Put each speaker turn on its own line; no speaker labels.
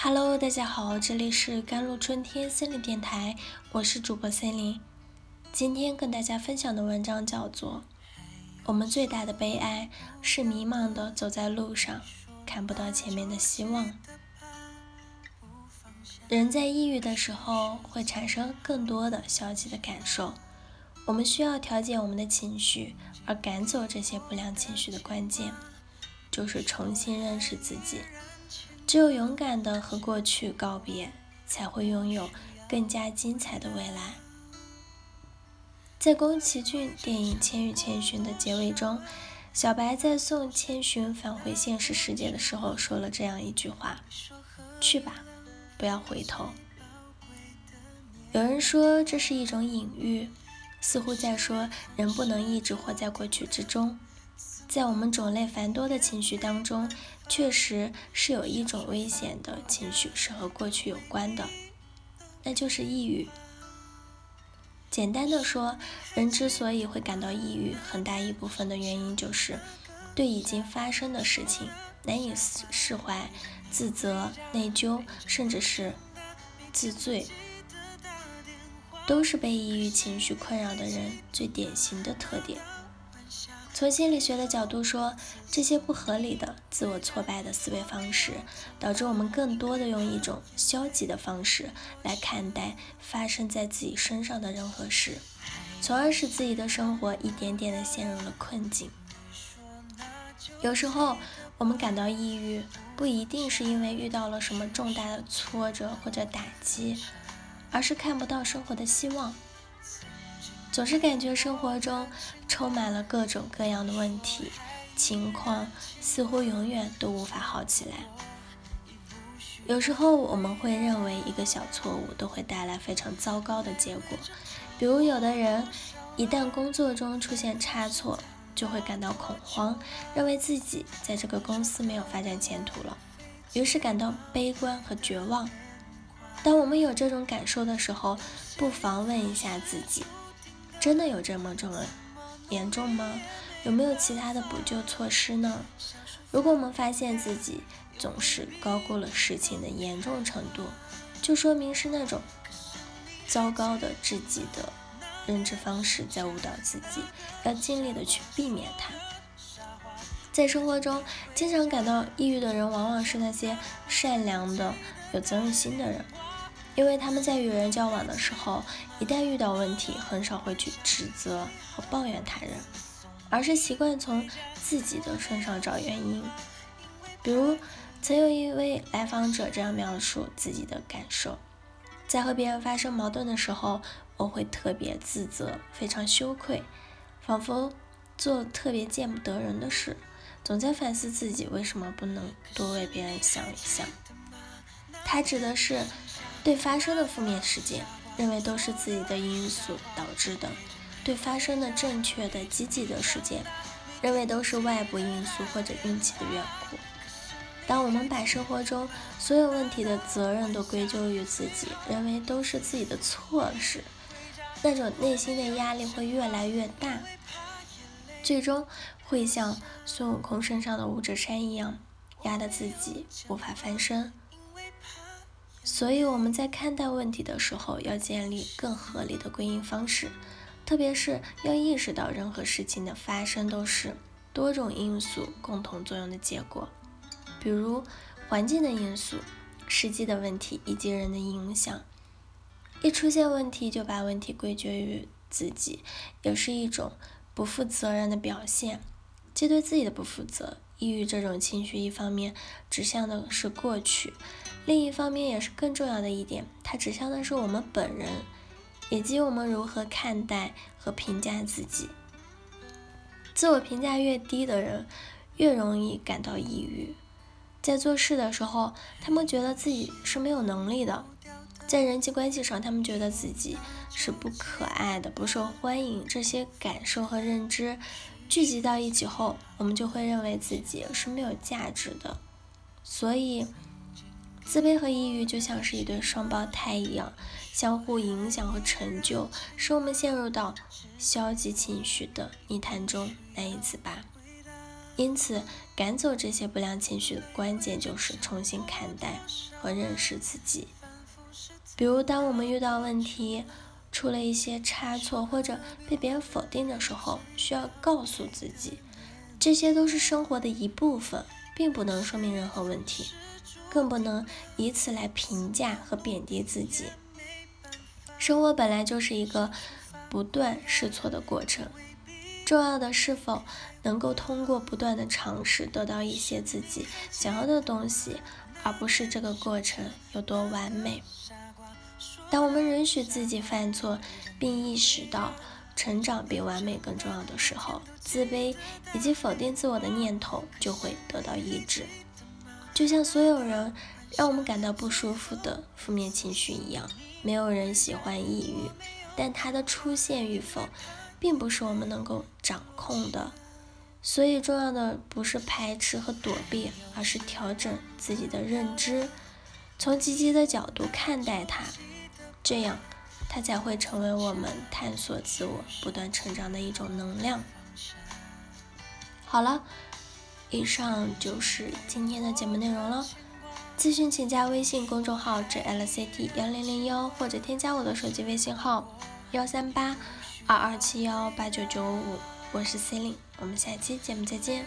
Hello，大家好，这里是甘露春天心理电台，我是主播森林。今天跟大家分享的文章叫做《我们最大的悲哀是迷茫的走在路上，看不到前面的希望》。人在抑郁的时候会产生更多的消极的感受，我们需要调节我们的情绪，而赶走这些不良情绪的关键，就是重新认识自己。只有勇敢地和过去告别，才会拥有更加精彩的未来。在宫崎骏电影《千与千寻》的结尾中，小白在送千寻返回现实世界的时候说了这样一句话：“去吧，不要回头。”有人说这是一种隐喻，似乎在说人不能一直活在过去之中。在我们种类繁多的情绪当中，确实是有一种危险的情绪是和过去有关的，那就是抑郁。简单的说，人之所以会感到抑郁，很大一部分的原因就是对已经发生的事情难以释怀、自责、内疚，甚至是自罪，都是被抑郁情绪困扰的人最典型的特点。从心理学的角度说，这些不合理的、自我挫败的思维方式，导致我们更多的用一种消极的方式来看待发生在自己身上的任何事，从而使自己的生活一点点的陷入了困境。有时候，我们感到抑郁，不一定是因为遇到了什么重大的挫折或者打击，而是看不到生活的希望。总是感觉生活中充满了各种各样的问题情况，似乎永远都无法好起来。有时候我们会认为一个小错误都会带来非常糟糕的结果，比如有的人一旦工作中出现差错，就会感到恐慌，认为自己在这个公司没有发展前途了，于是感到悲观和绝望。当我们有这种感受的时候，不妨问一下自己。真的有这么重严重吗？有没有其他的补救措施呢？如果我们发现自己总是高估了事情的严重程度，就说明是那种糟糕的自己的认知方式在误导自己，要尽力的去避免它。在生活中，经常感到抑郁的人，往往是那些善良的、有责任心的人。因为他们在与人交往的时候，一旦遇到问题，很少会去指责和抱怨他人，而是习惯从自己的身上找原因。比如，曾有一位来访者这样描述自己的感受：在和别人发生矛盾的时候，我会特别自责，非常羞愧，仿佛做特别见不得人的事，总在反思自己为什么不能多为别人想一想。他指的是。对发生的负面事件，认为都是自己的因素导致的；对发生的正确的、积极的事件，认为都是外部因素或者运气的缘故。当我们把生活中所有问题的责任都归咎于自己，认为都是自己的错时，那种内心的压力会越来越大，最终会像孙悟空身上的五指山一样，压得自己无法翻身。所以我们在看待问题的时候，要建立更合理的归因方式，特别是要意识到任何事情的发生都是多种因素共同作用的结果，比如环境的因素、实际的问题以及人的影响。一出现问题就把问题归结于自己，也是一种不负责任的表现，既对自己的不负责。抑郁这种情绪，一方面指向的是过去。另一方面，也是更重要的一点，它指向的是我们本人，以及我们如何看待和评价自己。自我评价越低的人，越容易感到抑郁。在做事的时候，他们觉得自己是没有能力的；在人际关系上，他们觉得自己是不可爱的、不受欢迎。这些感受和认知聚集到一起后，我们就会认为自己是没有价值的。所以。自卑和抑郁就像是一对双胞胎一样，相互影响和成就，使我们陷入到消极情绪的泥潭中难以自拔。因此，赶走这些不良情绪的关键就是重新看待和认识自己。比如，当我们遇到问题，出了一些差错或者被别人否定的时候，需要告诉自己，这些都是生活的一部分，并不能说明任何问题，更不能以此来评价和贬低自己。生活本来就是一个不断试错的过程。重要的是否能够通过不断的尝试得到一些自己想要的东西，而不是这个过程有多完美。当我们允许自己犯错，并意识到成长比完美更重要的时候，自卑以及否定自我的念头就会得到抑制。就像所有人让我们感到不舒服的负面情绪一样，没有人喜欢抑郁，但它的出现与否。并不是我们能够掌控的，所以重要的不是排斥和躲避，而是调整自己的认知，从积极的角度看待它，这样它才会成为我们探索自我、不断成长的一种能量。好了，以上就是今天的节目内容了。咨询请加微信公众号 jlcd 幺零零幺，或者添加我的手机微信号幺三八。二二七幺八九九五，我是 Celine，我们下期节目再见。